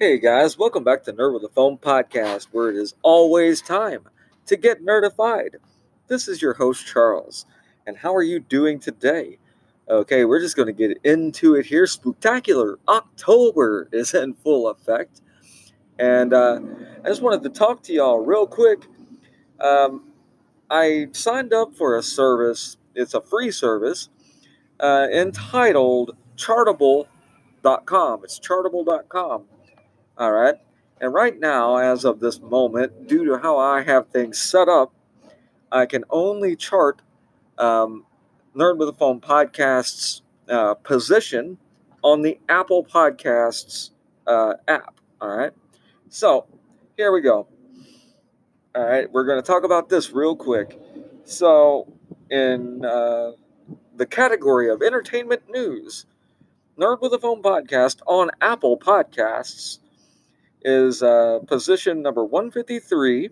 Hey guys, welcome back to Nerd with a Phone podcast, where it is always time to get nerdified. This is your host, Charles, and how are you doing today? Okay, we're just going to get into it here. Spectacular October is in full effect, and uh, I just wanted to talk to y'all real quick. Um, I signed up for a service, it's a free service uh, entitled Chartable.com. It's Chartable.com all right. And right now, as of this moment, due to how I have things set up, I can only chart um, Nerd with a Phone podcast's uh, position on the Apple Podcasts uh, app. All right. So here we go. All right. We're going to talk about this real quick. So, in uh, the category of entertainment news, Nerd with a Phone podcast on Apple Podcasts is uh, position number 153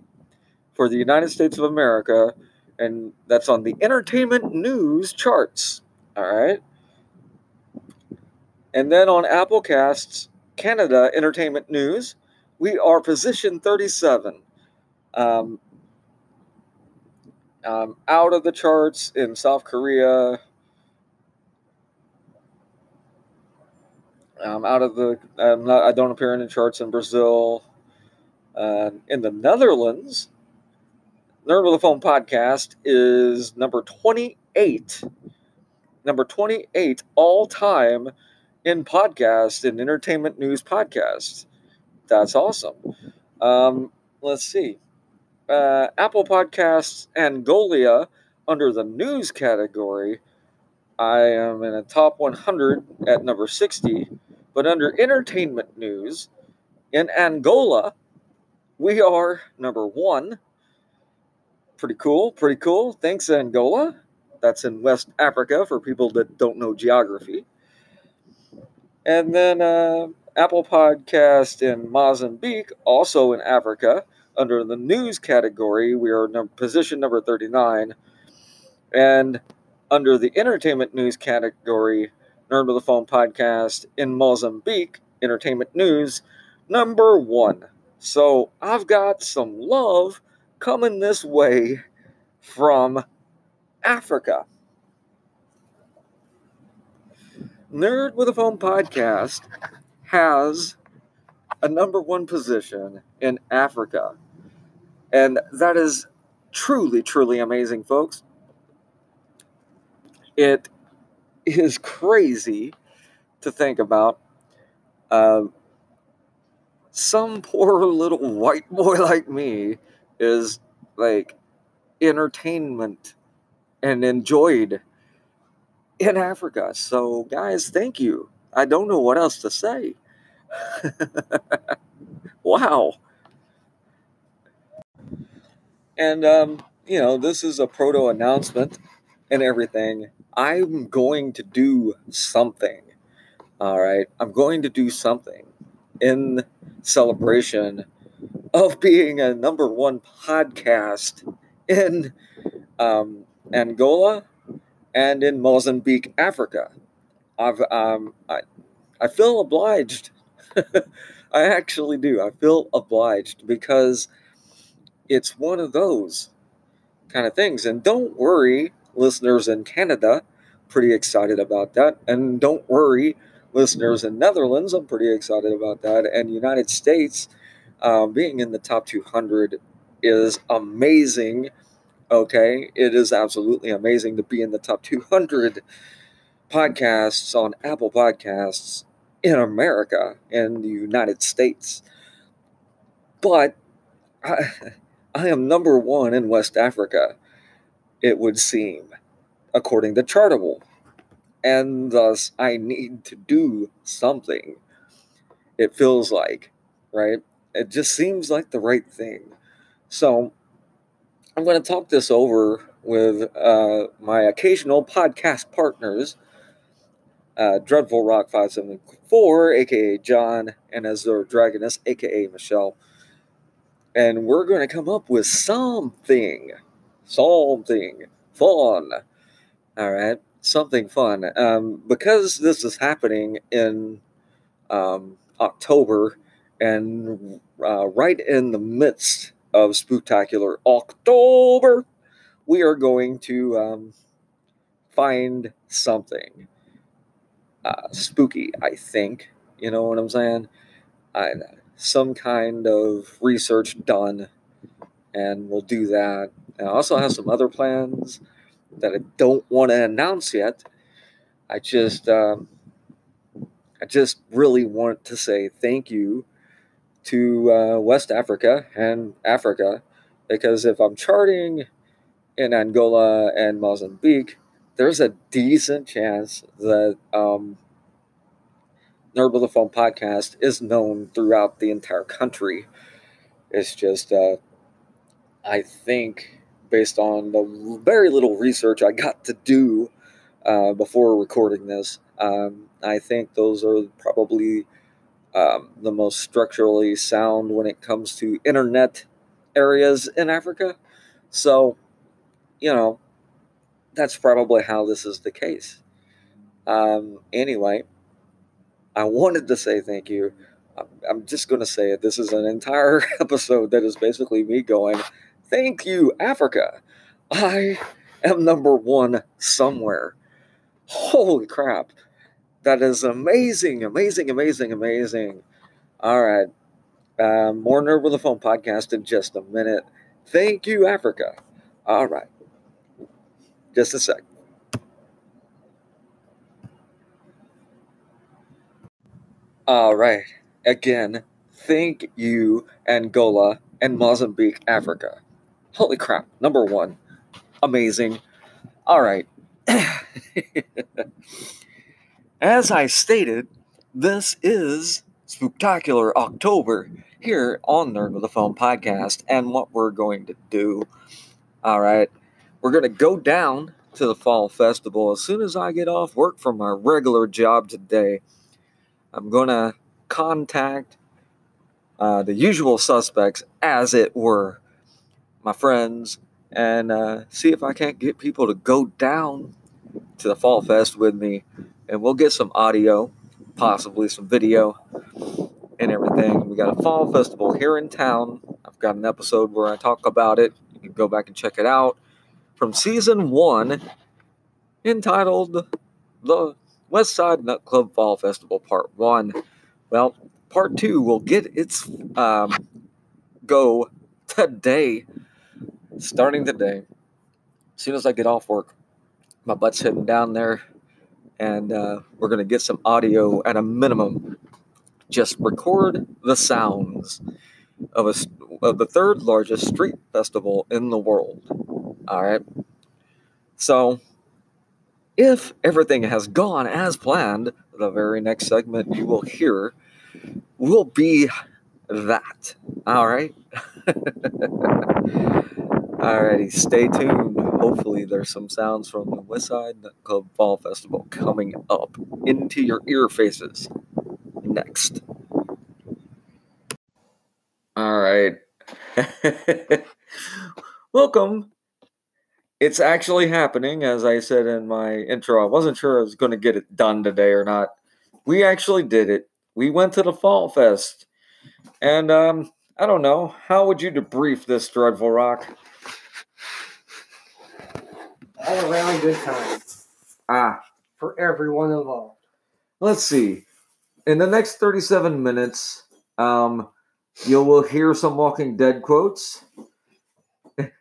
for the United States of America, and that's on the entertainment news charts. All right. And then on Applecasts Canada Entertainment News, we are position 37. Um, um, out of the charts in South Korea, Um, out of the, I'm not, I don't appear in the charts in Brazil. Uh, in the Netherlands, Nerd with a Phone podcast is number 28. Number 28 all time in podcast and entertainment news podcasts. That's awesome. Um, let's see. Uh, Apple Podcasts Angolia under the news category. I am in a top 100 at number 60 but under entertainment news, in Angola, we are number one. Pretty cool, pretty cool. Thanks, Angola. That's in West Africa for people that don't know geography. And then uh, Apple Podcast in Mozambique, also in Africa, under the news category, we are number, position number 39. And under the entertainment news category, Nerd with a Phone podcast in Mozambique, entertainment news, number one. So I've got some love coming this way from Africa. Nerd with a Phone podcast has a number one position in Africa. And that is truly, truly amazing, folks. It is crazy to think about. Uh, some poor little white boy like me is like entertainment and enjoyed in Africa. So, guys, thank you. I don't know what else to say. wow. And, um, you know, this is a proto announcement and everything. I'm going to do something. All right. I'm going to do something in celebration of being a number one podcast in um, Angola and in Mozambique, Africa. I've um, I, I feel obliged. I actually do. I feel obliged because it's one of those kind of things. And don't worry listeners in Canada, pretty excited about that. And don't worry, listeners in Netherlands, I'm pretty excited about that. And United States, Um, being in the top 200 is amazing. Okay, it is absolutely amazing to be in the top 200 podcasts on Apple Podcasts in America, in the United States. But I, I am number one in West Africa, it would seem, according to Chartable. And thus, I need to do something. It feels like, right? It just seems like the right thing. So, I'm going to talk this over with uh, my occasional podcast partners, uh, Dreadful Rock 574, aka John, and Azure Dragoness, aka Michelle and we're going to come up with something, something fun. All right, something fun. Um, because this is happening in um, October and uh, right in the midst of spectacular October, we are going to um, find something uh, spooky. I think you know what I'm saying. I some kind of research done, and we'll do that. And I also have some other plans that I don't want to announce yet. I just, um, I just really want to say thank you to uh, West Africa and Africa, because if I'm charting in Angola and Mozambique, there's a decent chance that um, Nerd a Phone podcast is known throughout the entire country. It's just, uh, I think, based on the very little research I got to do uh, before recording this, um, I think those are probably um, the most structurally sound when it comes to internet areas in Africa. So, you know, that's probably how this is the case. Um, anyway, I wanted to say thank you. I'm, just going to say it. This is an entire episode that is basically me going, Thank you, Africa. I am number one somewhere. Holy crap. That is amazing, amazing, amazing, amazing. All right. Uh, more Nerd with a Phone podcast in just a minute. Thank you, Africa. All right. Just a sec. All right. Again, thank you, Angola and Mozambique, Africa. Holy crap. Number one. Amazing. All right. As I stated, this is Spectacular October here on Nerd with a Phone podcast. And what we're going to do, all right, we're going to go down to the Fall Festival as soon as I get off work from my regular job today. I'm going to contact uh, the usual suspects, as it were, my friends, and uh, see if I can't get people to go down to the Fall Fest with me. And we'll get some audio, possibly some video, and everything. We got a Fall Festival here in town. I've got an episode where I talk about it. You can go back and check it out from season one entitled The West Side Nut Club Fall Festival Part 1. Well, Part 2 will get its um, go today, starting today. As soon as I get off work, my butt's heading down there, and uh, we're going to get some audio at a minimum. Just record the sounds of, a, of the third largest street festival in the world. All right. So, if everything has gone as planned, the very next segment you will hear will be that. All right. Alrighty, stay tuned. Hopefully, there's some sounds from the West Side Club Fall Festival coming up into your ear faces next. All right. Welcome it's actually happening, as I said in my intro. I wasn't sure I was going to get it done today or not. We actually did it. We went to the Fall Fest. And um, I don't know. How would you debrief this Dreadful Rock? All around good time. Ah. For everyone involved. Let's see. In the next 37 minutes, um, You will hear some Walking Dead quotes.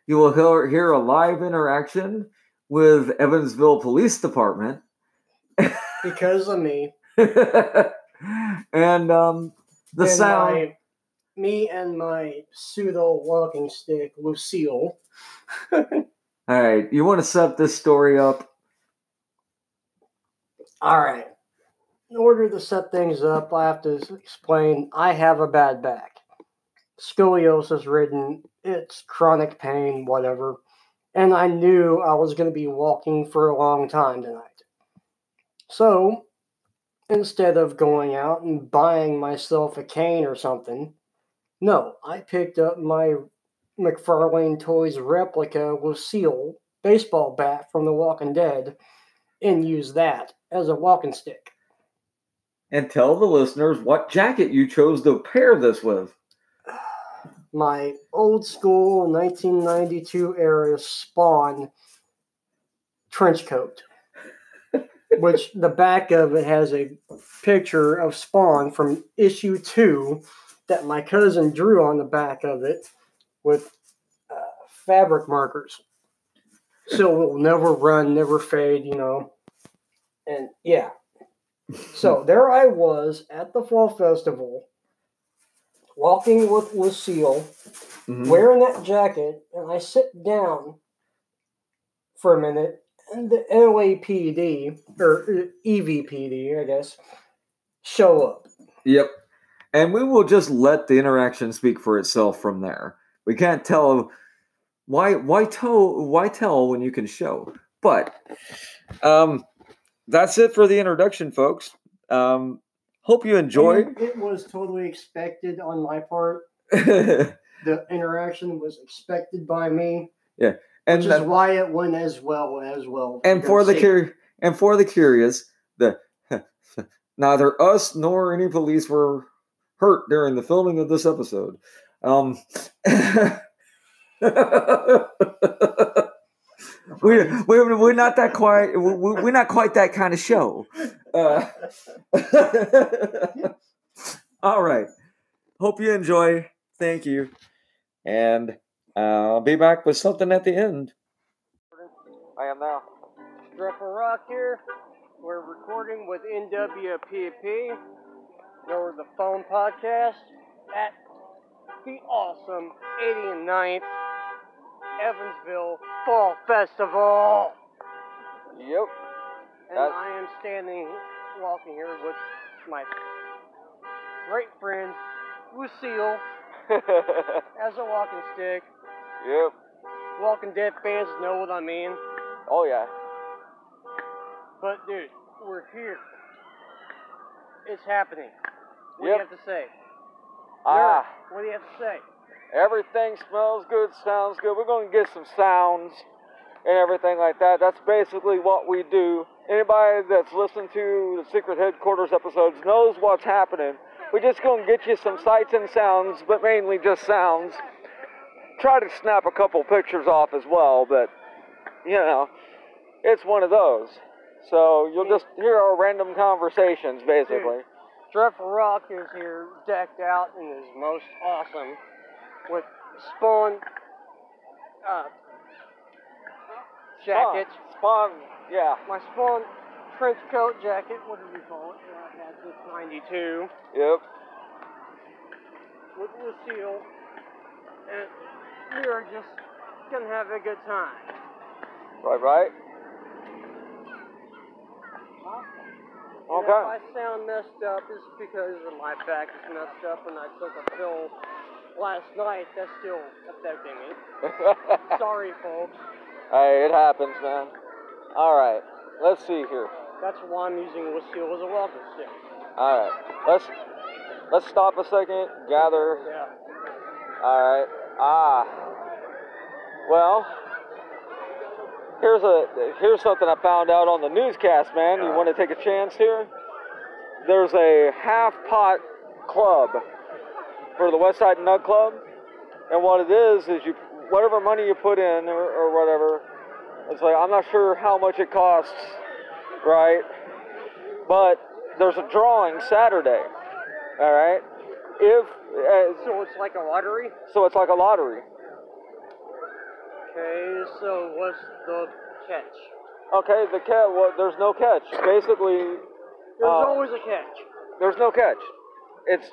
You will hear, hear a live interaction with Evansville Police Department. Because of me. and um, the and sound. my- me and my pseudo walking stick, Lucille. All right, you want to set this story up? All right. In order to set things up, I have to explain I have a bad back. Scoliosis ridden, it's chronic pain, whatever. And I knew I was going to be walking for a long time tonight. So, instead of going out and buying myself a cane or something, no, I picked up my McFarlane Toys replica Lucille baseball bat from The Walking Dead and use that as a walking stick. And tell the listeners what jacket you chose to pair this with. my old school 1992 era Spawn trench coat, which the back of it has a picture of Spawn from issue two that my cousin drew on the back of it with uh, fabric markers. So it will never run, never fade, you know. And yeah. So there I was at the Fall Festival, walking with Lucille, Mhm. wearing that jacket, and I sit down for a minute, and the LAPD, or uh, EVPD, I guess, show up. Yep. And we will just let the interaction speak for itself from there. We can't tell why why tell why tell when you can show. But um that's it for the introduction, folks. Um hope you enjoy. It was totally expected on my part. The interaction was expected by me, Yeah. which and, why it went as well as well. and for the cur- and for the curious, the neither us nor any police were hurt during the filming of this episode. Um, we we we're not that quite we, we- we're not quite that kind of show. Uh, all right. Hope you enjoy. Thank you, and uh, I'll be back with something at the end. I am now. Dripper Rock here. We're recording with NWPP, or the phone podcast, at the awesome 89th Evansville Fall Festival. Yep. And That- I am standing, walking here with my great friend, Lucille, as a walking stick. yep. Walking Dead fans know what I mean. Oh yeah. But dude, we're here. It's happening. What Yep. do you have to say? Ah, what do you have to say? everything smells good, sounds good. We're going to get some sounds and everything like that. That's basically what we do. Anybody that's listened to the Secret Headquarters episodes knows what's happening. We're just going to get you some sights and sounds, but mainly just sounds. Try to snap a couple pictures off as well, but you know, it's one of those. So you'll just hear our random conversations, basically. Dreadful Rock is here, decked out in his most awesome, with Spawn uh, jacket. Spawn, yeah. My Spawn trench coat jacket. What did you call it? Uh, that's just 92 Yep. with Lucille, and we are just gonna have a good time. Right, right. And Okay. If I sound messed up, it's because of my back is messed up and I took a pill last night that's still affecting me. Sorry, folks. hey, it happens, man. All right. Let's see here. That's why I'm using Lucille as a walking stick. All right. Let's let's stop a second. Gather. Yeah. All right. Ah. Well, here's a here's something I found out on the newscast, man. You want to take a chance here? There's a half pot club for the West Side Nut Club, and what it is is you whatever money you put in or, or whatever. It's like I'm not sure how much it costs, right? But there's a drawing Saturday. All right. if uh, So it's like a lottery. so, it's like a lottery. Okay, so what's the catch? Okay, the catch. Well, there's no catch. Basically, There's Uh, always a catch. there's no catch. It's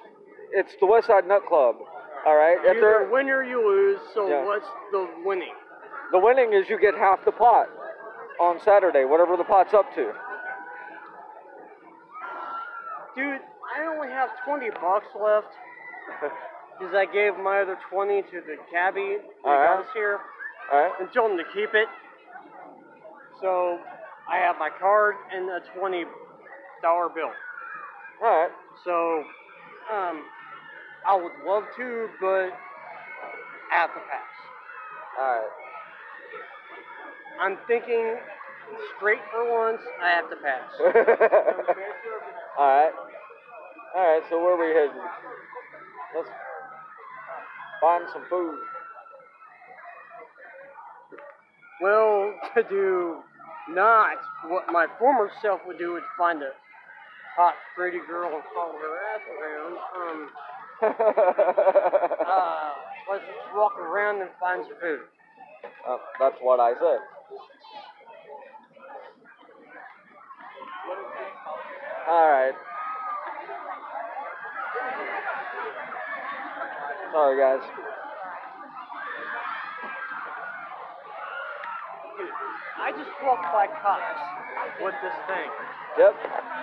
it's the West Side Nut Club. All right. If Either they're, win or you lose. So Yeah. what's the winning? the winning is you get half the pot on Saturday, whatever the pot's up to. Dude, I only have 20 bucks left. Because I gave my other 20 to the cabbie that Alright. got us here All right. and told him to keep it. So I have my card and a $20 bill. All right. So um, I would love to, but I have to pass. All right. I'm thinking straight for once, I have to pass. All right. All right. So where are we heading? Let's find some food. Well, to do not what my former self would do would find a hot, pretty girl and follow her ass around. Um, uh, let's just walk around and find some food. Uh, that's what I said. All right. Sorry, guys. I just walked by cops with this thing, Yep.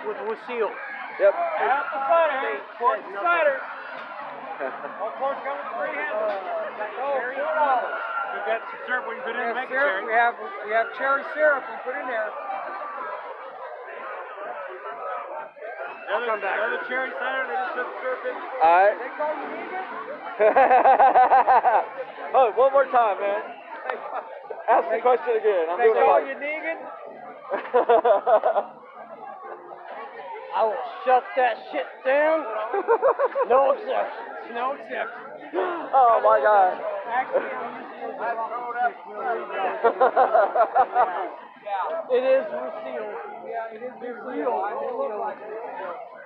with Lucille. Yep. Apple cider. Quart cider. One quart coming free handle. Oh, uh, You got some syrup when you put it in the We syrup. We have we have cherry syrup. We put in there. The other, come back. the other cherry cider, they just put syrup in. All right. They call you Negan? oh, one more time, man. Ask the question again. I'm They doing call you right. I will shut that shit down. No exceptions. No exceptions. oh my God. Actually, it is Lucille. Yeah, it is Lucille.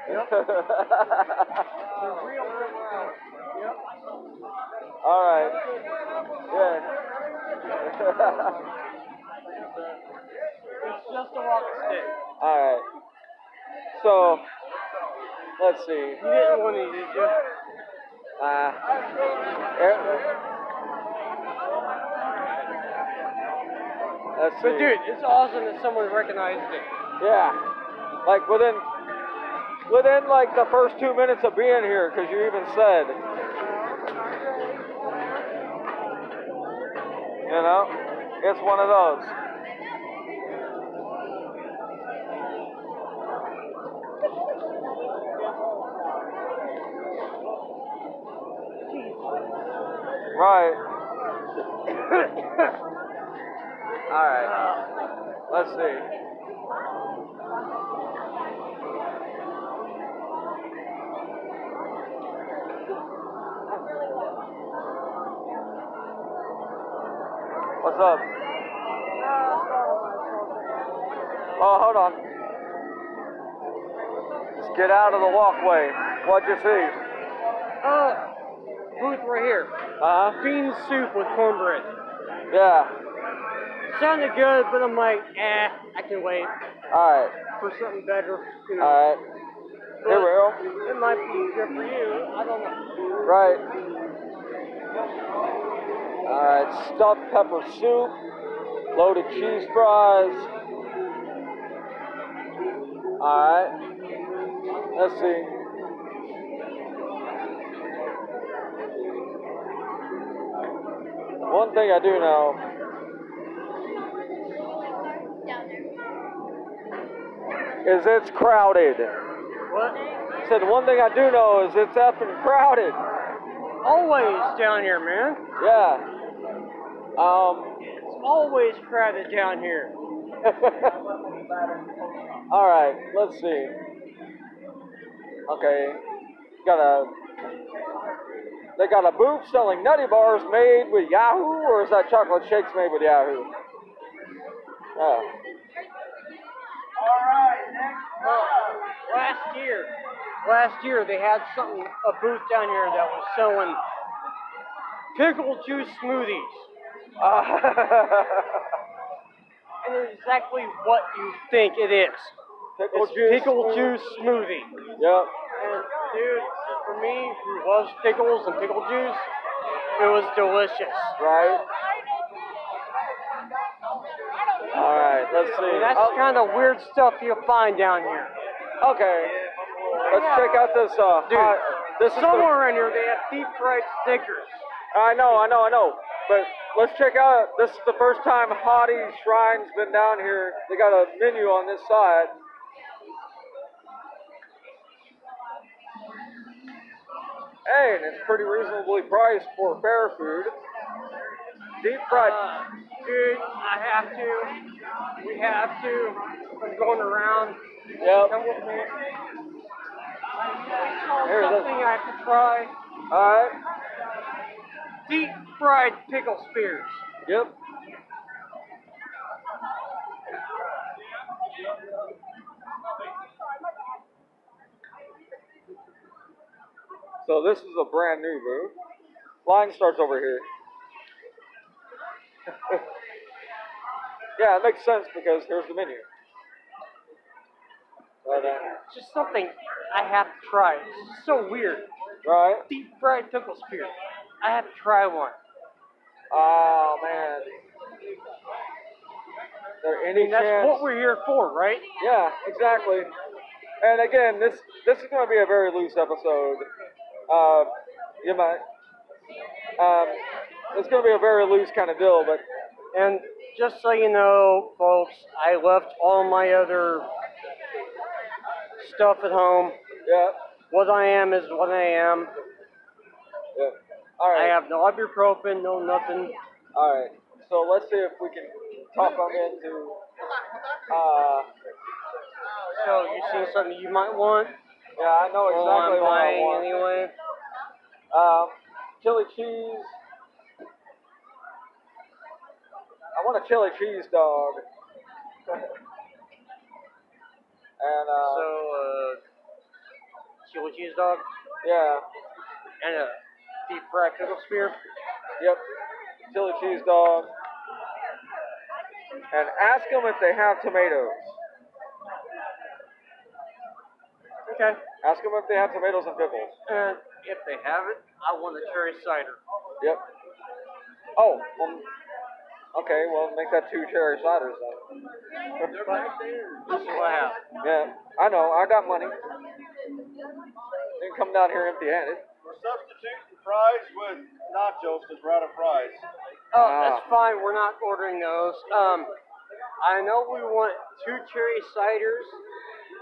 Yep. The real Lucille. Yep. All right. Yeah. It's just a walking stick. All right. So, let's see. You didn't want any, did you? Uh, let's see. But dude, it's awesome that someone recognized it. Yeah. Like within within like the first two minutes of being here, because you even said. You know, it's one of those. Right. All right. Let's see. What's up? Oh, hold on. Just get out of the walkway. What'd you see? Oh, booth right here. Uh huh. Bean soup with cornbread. Yeah. Sounded good, but I'm like, eh, I can wait All right. for something better. You know. All right. Here we go. It might be easier for you. I don't know. Right. Uh, All right. Stuffed pepper soup, loaded cheese fries. All right. Let's see. One thing I do know. Is it's crowded. What? I Said one thing I do know is it's effing crowded. Always down here, man. Yeah. Um. It's always crowded down here. All right. Let's see. Okay. Got a. They got a booth selling nutty bars made with Yoo-hoo, or is that chocolate shakes made with Yoo-hoo? Yeah. All right, next up. Last year, last year they had something a booth down here that was selling pickle juice smoothies. And it's exactly what you think it is. pickle It's juice. pickle juice smoothie. Yep. And dude, for me, who loves pickles and pickle juice, it was delicious. Right. All right. Let's see. That's Oh, the kind of weird stuff you'll find down here. okay. Let's check out this. Uh, Dude, hot- this is the- Somewhere around here they have deep fried Snickers. I know, I know, I know. But let's check out. This is the first time Hadi Shrine's been down here. They got a menu on this side. Hey, and it's pretty reasonably priced for fair food. Deep fried. Uh, dude, I have to. We have to. I'm going around. yep. Come with me. Here it is. Something I have to try. All right. Deep fried pickle spears. Yep. So this is a brand new booth. Line starts over here. yeah, it makes sense because here's the menu. Right, uh, It's just something I have to try. It's so weird. right. Deep fried pickle spear. I have to try one. Oh man. There I any mean, that's chance? what we're here for, right? Yeah, exactly. And again, this this is going to be a very loose episode. Uh, you might. Um, it's going to be a very loose kind of deal, but And just so you know, folks, I left all my other stuff at home. yeah, What I am is what I am. yeah. All I have no ibuprofen, no nothing. all right. So let's see if we can talk them into. Uh, So you see something you might want? yeah, I know exactly what I want. anyway. Um, chili cheese. I want a chili cheese dog. and uh, So, uh, chili cheese dog yeah, and a deep fried pickle spear. yep, chili cheese dog. And ask them if they have tomatoes. Okay. Ask them if they have tomatoes and pickles. And if they have it, I want a cherry cider. Yep. Oh, well, okay. Well, make that two cherry ciders then. This is what I have. Yeah, I know. I got money. Didn't come down here empty-handed. We're substituting fries with nachos because we're out of fries. Oh, Ah. that's fine. We're not ordering those. Um, I know we want two cherry ciders.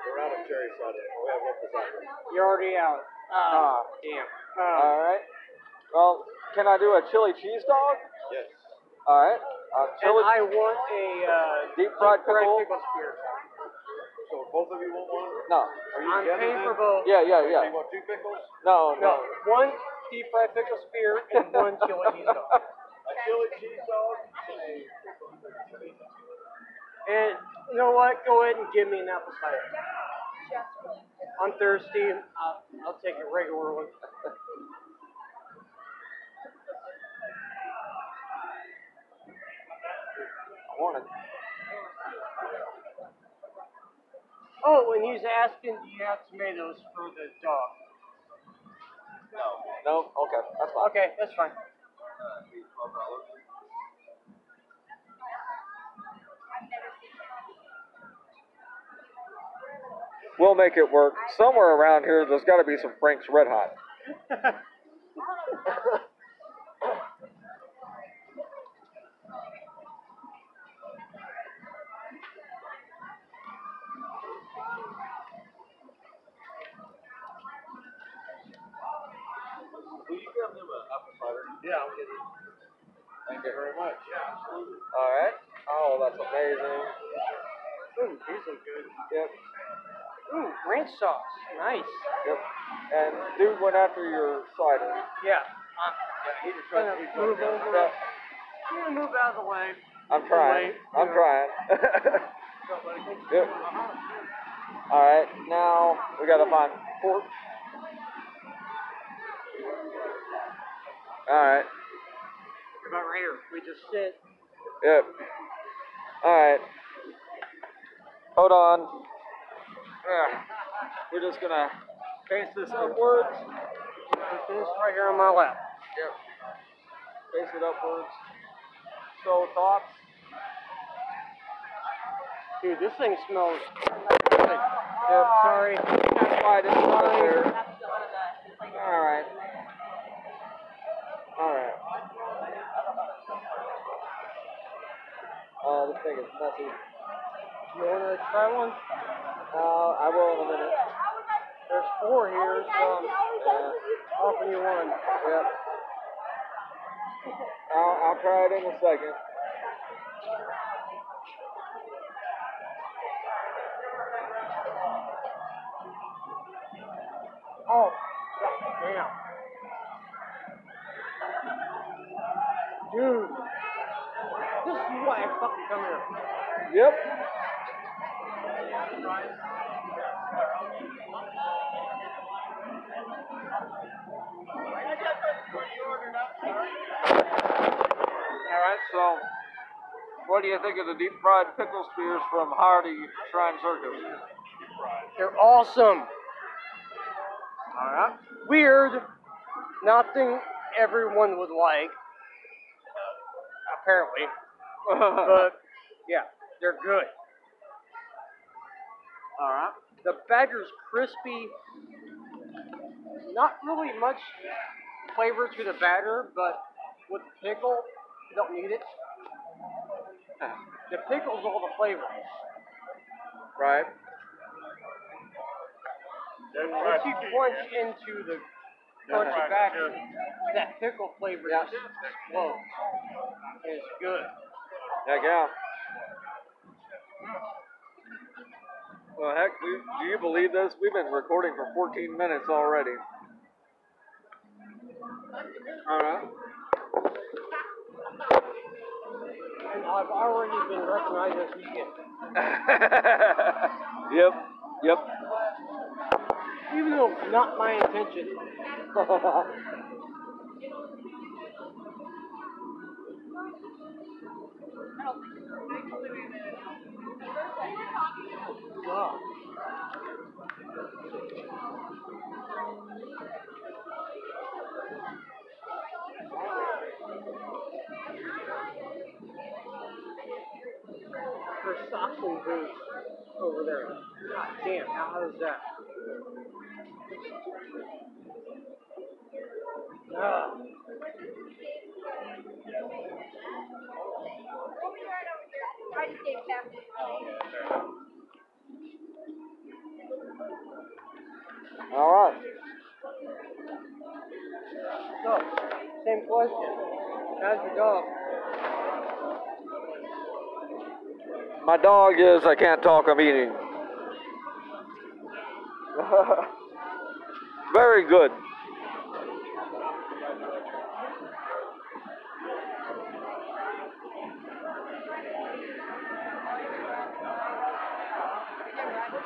We're out of cherry soda. We have apple cider. You're already out. Ah, damn. Um, All right. Well, can I do a chili cheese dog? Yes. All right. Uh, and. I want a uh, Deep fried pickle? spear. So both of you want one? no. Are you I'm together paying for both. Yeah, yeah, So yeah. you want two pickles? No, No, no. one deep fried pickle spear and one chili cheese dog. A chili cheese dog and you know what? Go ahead and give me an apple cider. I'm thirsty. I'll, I'll take a regular one. I want it. Oh, and he's asking, do you have tomatoes for the dog? No. No. Okay, that's fine. Okay, that's fine. We'll make it work. Somewhere around here, there's got to be some Frank's Red Hot. Will you grab them an apple cider? Yeah, I'll get it. Thank you very much. Yeah, absolutely. All right. Oh, that's amazing. Ooh, these look good. Yep. Ooh, ranch sauce. Nice. Yep. And dude went after your cider. Yeah. I'm Yeah, he just tried to move over. Yeah, gonna move out of the way. I'm trying. Wait, I'm yeah. trying. yep. All right. Now we gotta find porch. All right. About right here. We just sit. Yep. All right. Hold on. Ugh. We're just gonna face this upwards. Put this right here on my lap. Yep. Face it upwards. So thoughts. Dude, this thing smells. Yep, sorry. That's why I didn't put. All right. All right. Oh, this thing is messy. You wanna try one? Uh, I will in a minute. There's four here, so I'm Yeah. offering you one. Yep. I'll, I'll try it in a second. Oh, damn. Dude, this is why I fucking come here. Yep. All right, so what do you think of the deep fried pickle spears from Hadi Shrine Circus? They're awesome. All right. Weird. Nothing everyone would like. Apparently. But yeah, they're good. All right. The batter's crispy. Not really much flavor to the batter, but with the pickle, you don't need it. The pickle's all the flavor. Right. Once you plunge into the crunchy batter, that pickle flavor Yeah. just explodes. It's good. Heck yeah. Well, heck, we, do you believe this? We've been recording for 14 minutes already. All right. And I've already been recognized as Negan. yep. Yep. Even though it's not my intention. Socks and boots over there. God damn, how is that? Ah. I just gave that. All right. So, same question. How's your dog? My dog is, I can't talk, I'm eating. Very good.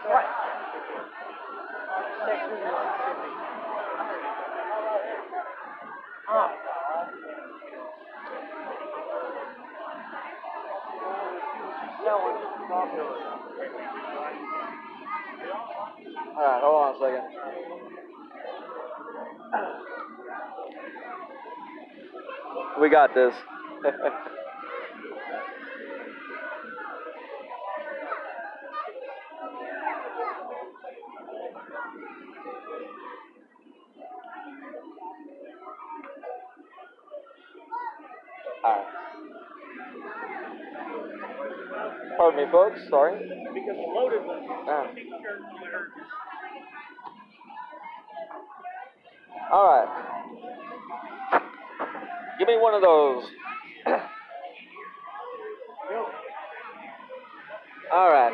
What? Texas, Mississippi. Ah. Selling popular. All right, hold on a second. We got this. Right. Pardon me, folks. Sorry. Because the loaded one, Ah. One of those. All right.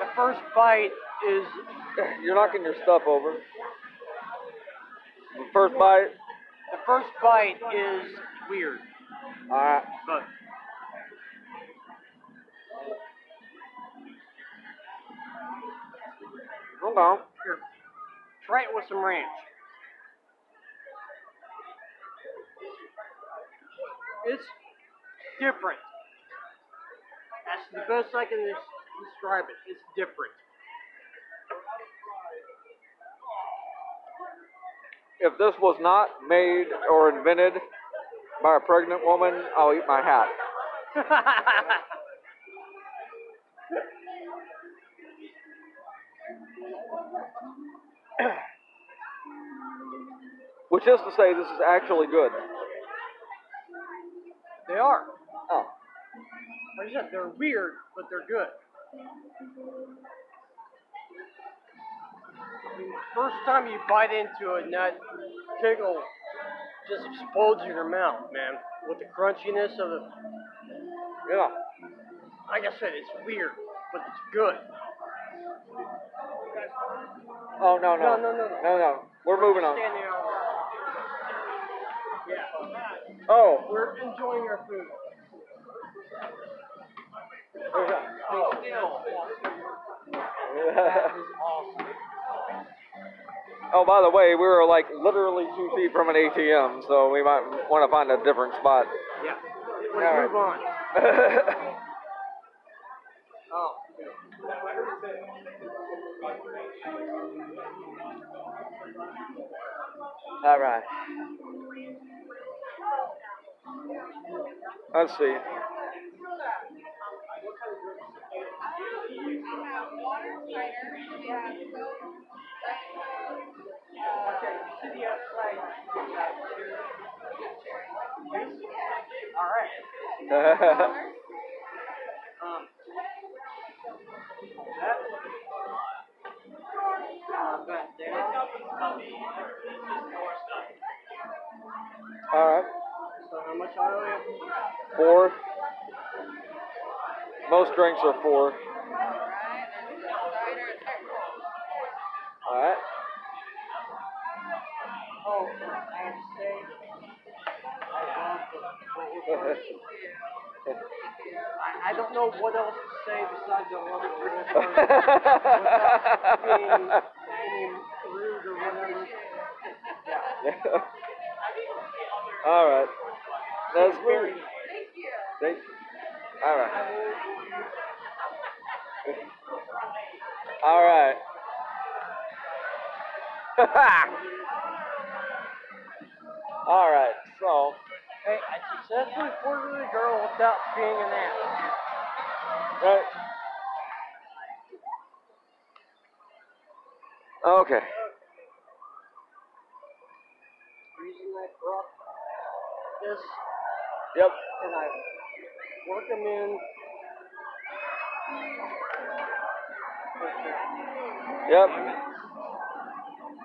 The first bite is You're knocking your stuff over. The first bite. the first bite is weird, All right. but Hold on. here. Try it with some ranch. It's different. That's the best I can describe it. It's different. If this was not made or invented by a pregnant woman, I'll eat my hat. Which is to say, this is actually good. they are. Oh. Said, they're weird, but they're good. I mean, first time you bite into a nut, that tickle just explodes in your mouth, man. With the crunchiness of the, Yeah. like I said, it's weird, but it's good. Oh, no, no. No, no, no, no. No, no. We're moving on. Yeah, Oh. we're enjoying our food. there's a- Stay still. That is awesome. Oh, by the way, we were like literally two feet from an ATM, so we might want to find a different spot. Yeah. Let's All right. move on. Oh. All right. Let's see. Water, cider, we have All right. uh, Um, that, uh, back there. All right. So how much oil? Four. Most drinks are four. Alright, and the cider is All right. Oh, I have to say, I love the roller I, I don't know what else to say besides I love the roller without being, being rude or whatever. Yeah. All right. That's weird. Thank you. Thank All right. All right. All right. So, Hey, I successfully courted a girl without being an ass. right. Okay. Using that rock, this, Yep. and I work them in. Yep.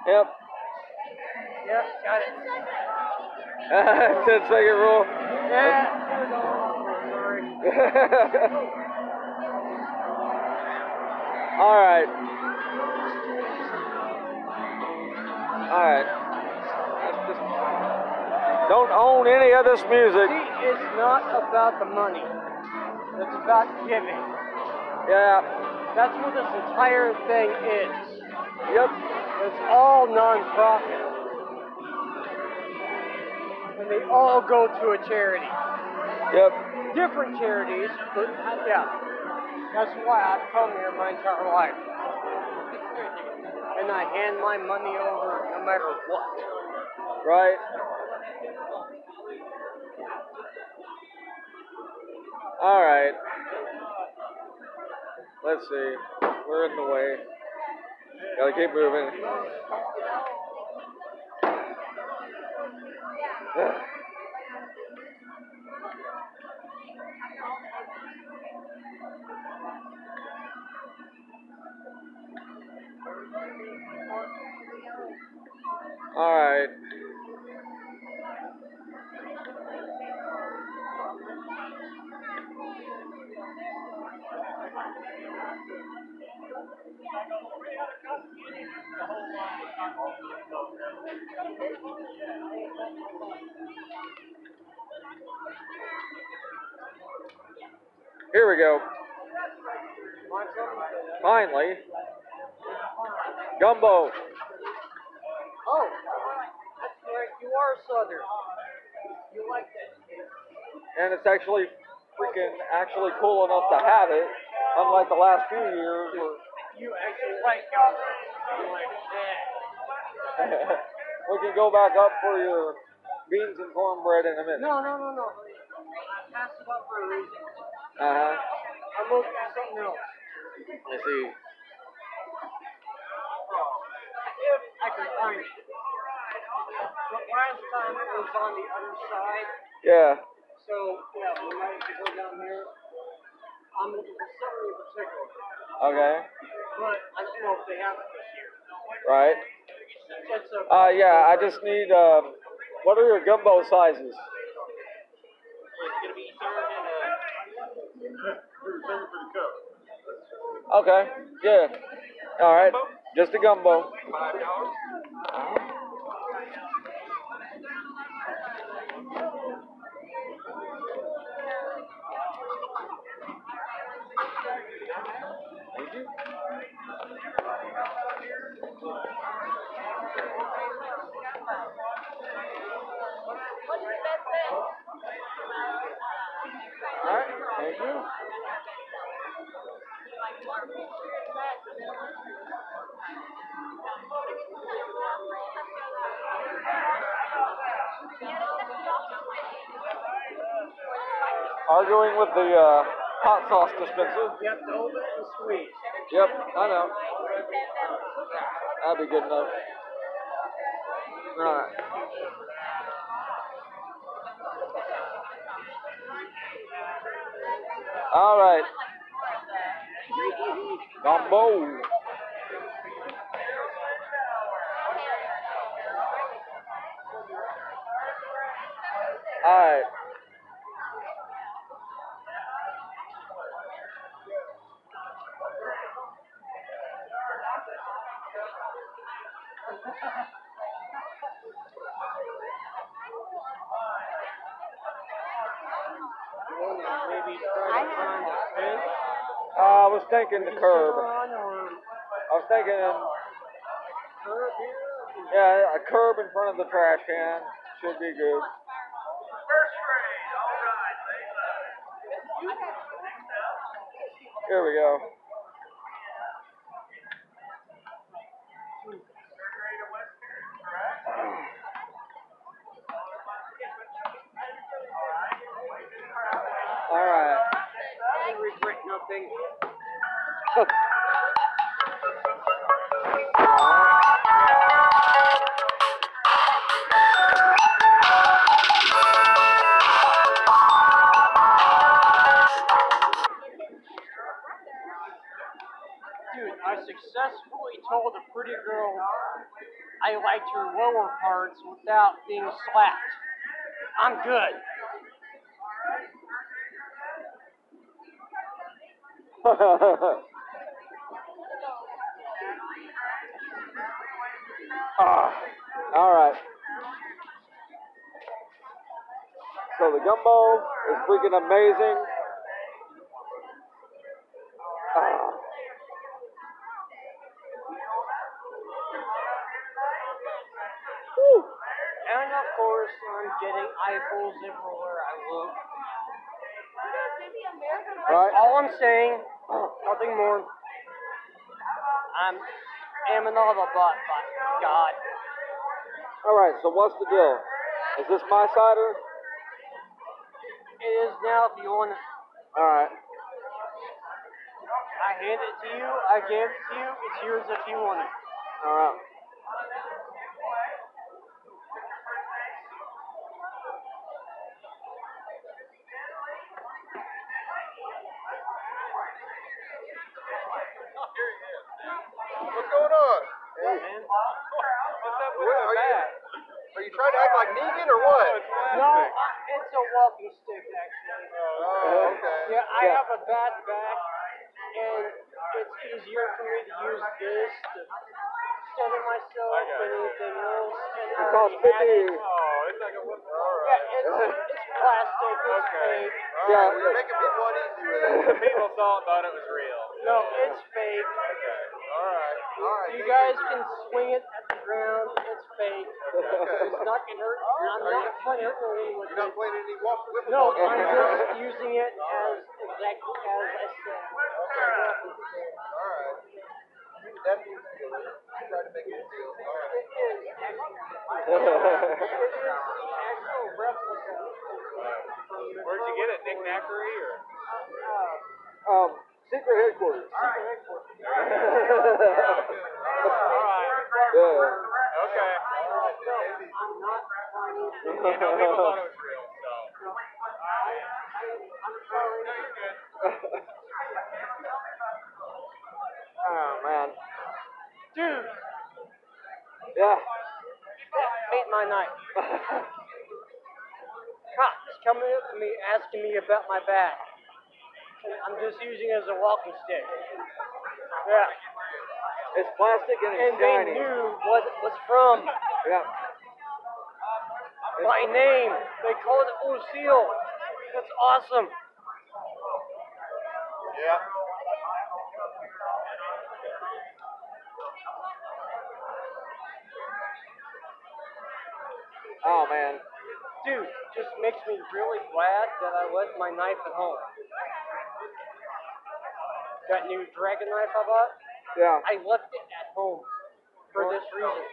Yep. Yep, got it. Ten second rule. Yeah. All right. All right. Just- Don't own any of this music. It's not about the money. It's about giving. Yeah. That's what this entire thing is. Yep. It's all non-profit. And they all go to a charity. Yep. Different charities, but yeah. That's why I've come here my entire life. And I hand my money over no matter what. Right. All right. Let's see. We're in the way. Gotta keep moving. All right. Here we go. Finally. Gumbo. Oh, that's right. You are Southern. You like that and it's actually freaking actually cool enough to have it, unlike the last few years You actually like guns. You like that. we can go back up for your beans and cornbread in a minute. No, no, no, no. I passed it up for a reason. Uh huh. I'm looking for something else. I see. If I can find it. But last time it was on the other side. Yeah. So, yeah, we might have to go down there on the summary of the. Okay. But I they have it this year. Right. Uh, yeah, I just need, um, what are your gumbo sizes? It's going to be a... Okay, yeah. All right, just a gumbo. $5. You. Arguing with the uh, hot sauce dispenser. you have to open and squeeze. Yep, I know. That'd be good enough. Alright. Alright. Gumbo. Alright. Maybe try to find a fence. Uh, I was the curb. I was thinking, yeah, a curb in front of the trash can should be good. Here we go. All right. I successfully told a pretty girl I liked her lower parts without being slapped. I'm good. ah, all right. So the gumbo is freaking amazing. Ah. And of course, I'm getting eyeballs everywhere I look. Right. All I'm saying, nothing more. I'm all the butt, God. All right. So what's the deal? Is this my cider? It is now if you want it. All right. I hand it to you, I give it to you, it's yours if you want it. All right. What's going on? Man. What's up with that bat? Are you trying to act like Negan or what? No, I- it's a walking stick actually. Oh, okay. Yeah, I Yeah. have a bad back, and it's easier for me to use this to steady myself I got than it. anything else. And I It costs already had it. 50. Oh, it's like a whoop. All Yeah, it's, it's plastic, it's Okay. fake. All Yeah. right. Well, you're making people uneasy with it. People saw it thought it was real. No, it's fake. Okay. All right. right, You guys can swing it at the ground. It's fake. It's not gonna hurt. I'm not trying to hurt no one with You're not it. playing any walk whip No, I'm just using it as exactly as I said. All right. That means you try to make it feel. All right. It is actually. It is the actual replica. Where'd you get it, Nick Knackery or? Uh, um, secret headquarters. secret headquarters. All right. Yeah. Okay. I'm not trying to. You know, people thought it was real, so. I'm sorry. No, you're good. Oh man. Dude, Yeah. made my night. Cops coming up to me asking me about my bag. I'm just using it as a walking stick. Yeah. It's plastic and it's And it's they knew what it was from. Yeah. My name. They called it Lucille. That's awesome. Yeah. Oh man. Dude, just makes me really glad that I left my knife at home. That new dragon knife I bought, Yeah. I left it at home for this reason.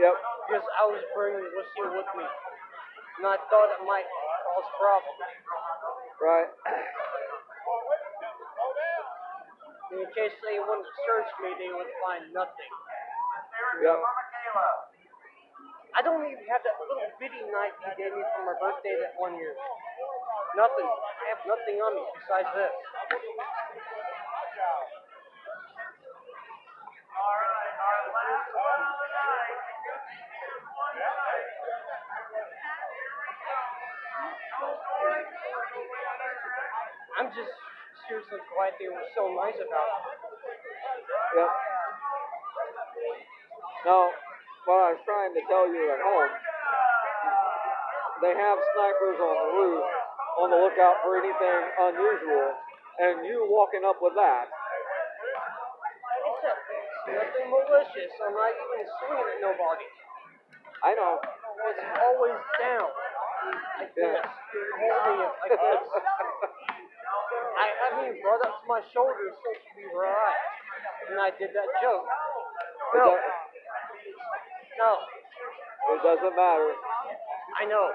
Yep. Because I was bringing Lucille with me. And I thought it might cause problems. Right. In case they wouldn't search me, they would find nothing. Yep. I don't even have that little bitty knife he gave me for my birthday that one year. Nothing. I have nothing on me besides this. I'm just seriously glad they were so nice about it. Yep. Now, what I was trying to tell you at home, they have snipers on the roof on the lookout for anything unusual, and you walking up with that. It's, a, nothing malicious. I'm not even swinging at nobody. I know. It's always down. Like this. Holding it like this. I haven't even brought up to my shoulders so should be right. And I did that joke. No. No. It doesn't matter. I know.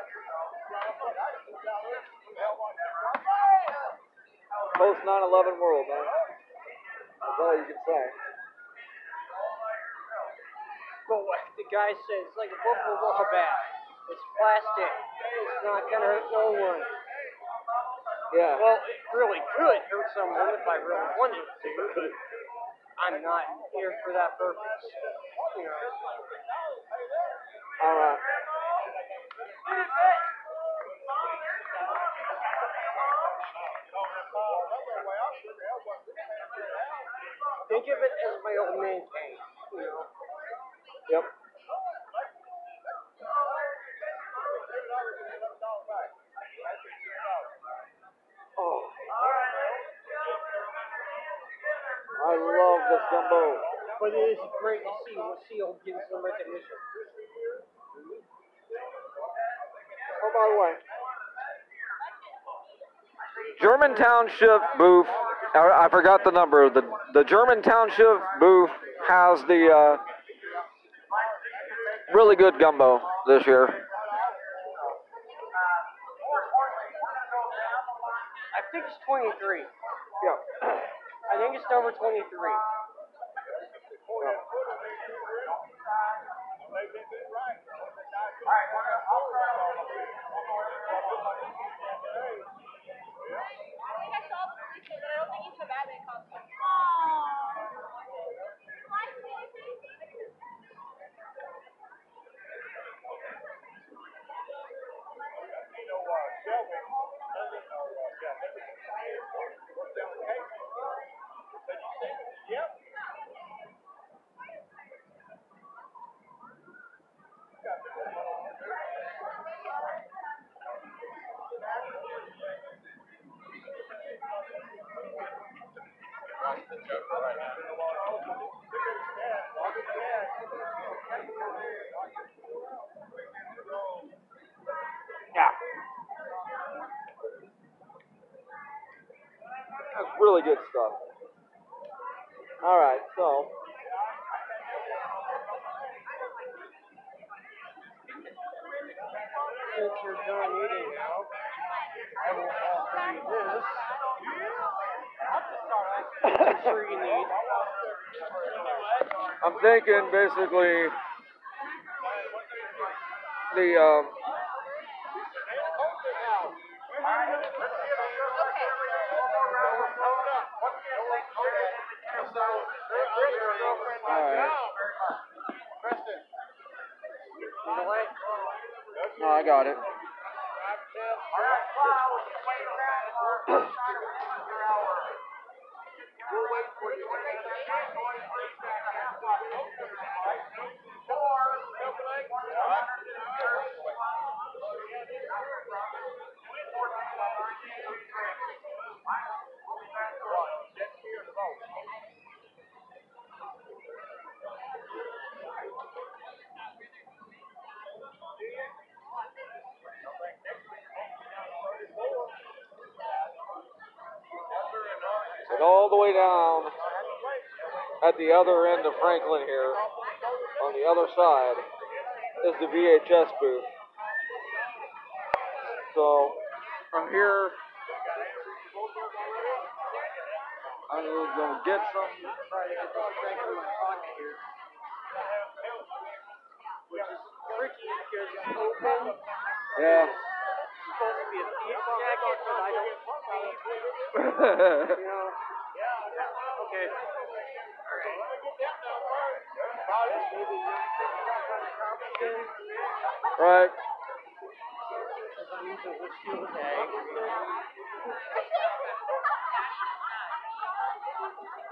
Post 9/11 world, man. That's all you can say. But what the guy says, it's like a buffalo ball bat. It's plastic. It's not gonna hurt no one. Yeah. Well, it really could hurt someone if I really wanted to, but I'm not here for that purpose. You know. All right. Think of it as my old man came. You know. Yep. Oh. I love this gumbo. But it is great to see what Seal getting some recognition. Oh, by the way. German Township booth. I I forgot the number. The the German Township booth has the uh, really good gumbo this year. I think it's 23. Yeah. I think it's number 23. I think I saw the picture, but I don't think he's a Batman costume. You know, uh, Shelby, doesn't know, uh, Jeff, worked down the case. Said you seen it? Yep. really good stuff. All right, so Since you're done eating now, I will offer you this. I'm sure you need. I'm thinking basically the um, no, I got it. And all the way down at the other end of Franklin here, on the other side, is the VHS booth. So from here, I'm gonna go get some. Try to get this crank in my pocket here. Which is tricky because it's open. Yeah. It's supposed to be a thief jacket, but I don't thief. You know? Right.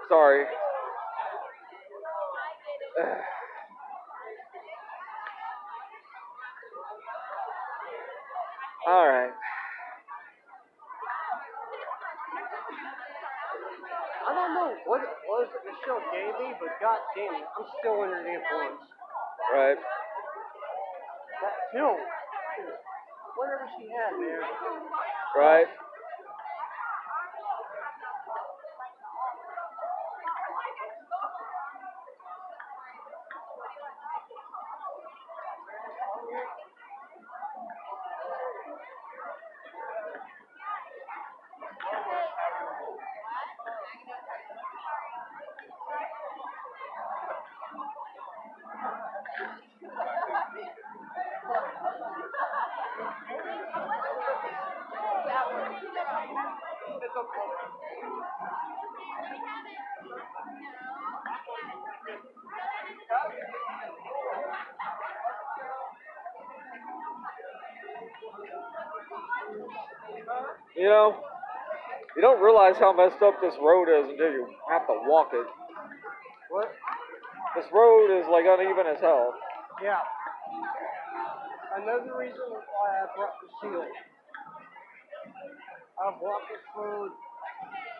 Sorry. All right. I don't know what it was Michelle gave me, but god damn it, I'm still under the influence. Right. That pill. Whatever she had, man. Right. You know, you don't realize how messed up this road is until you have to walk it. What? This road is like uneven as hell. Yeah. Another reason why I brought the shield. I've walked this road,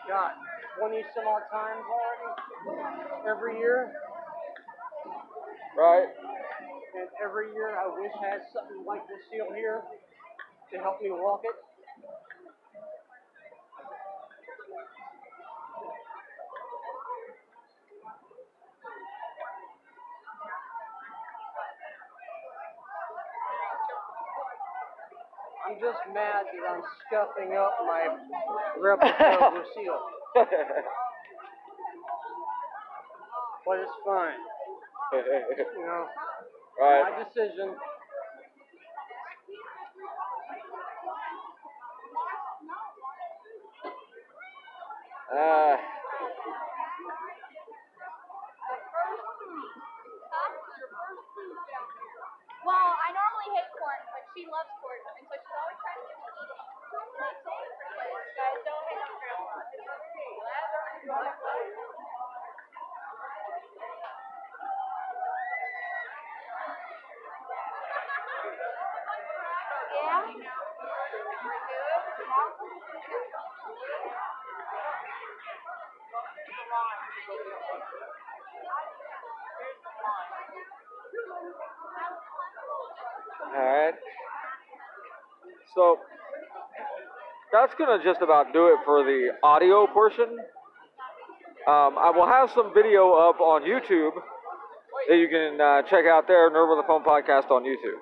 God, 20 some odd times already. Every year. Right? And every year I wish I had something like this seal here to help me walk it. I'm just mad that I'm scuffing up my replica of Lucille. But it's fine. You know, right. my decision. Uh, Well, I normally hate corn, but she loves corn, and so she's always trying to get me to eat it. Like, so for this, guys, don't hate on grandma. Yeah. So gonna just about do it for the audio portion. Um, I will have some video up on YouTube that you can uh, check out there. Nerve on the Phone podcast on YouTube.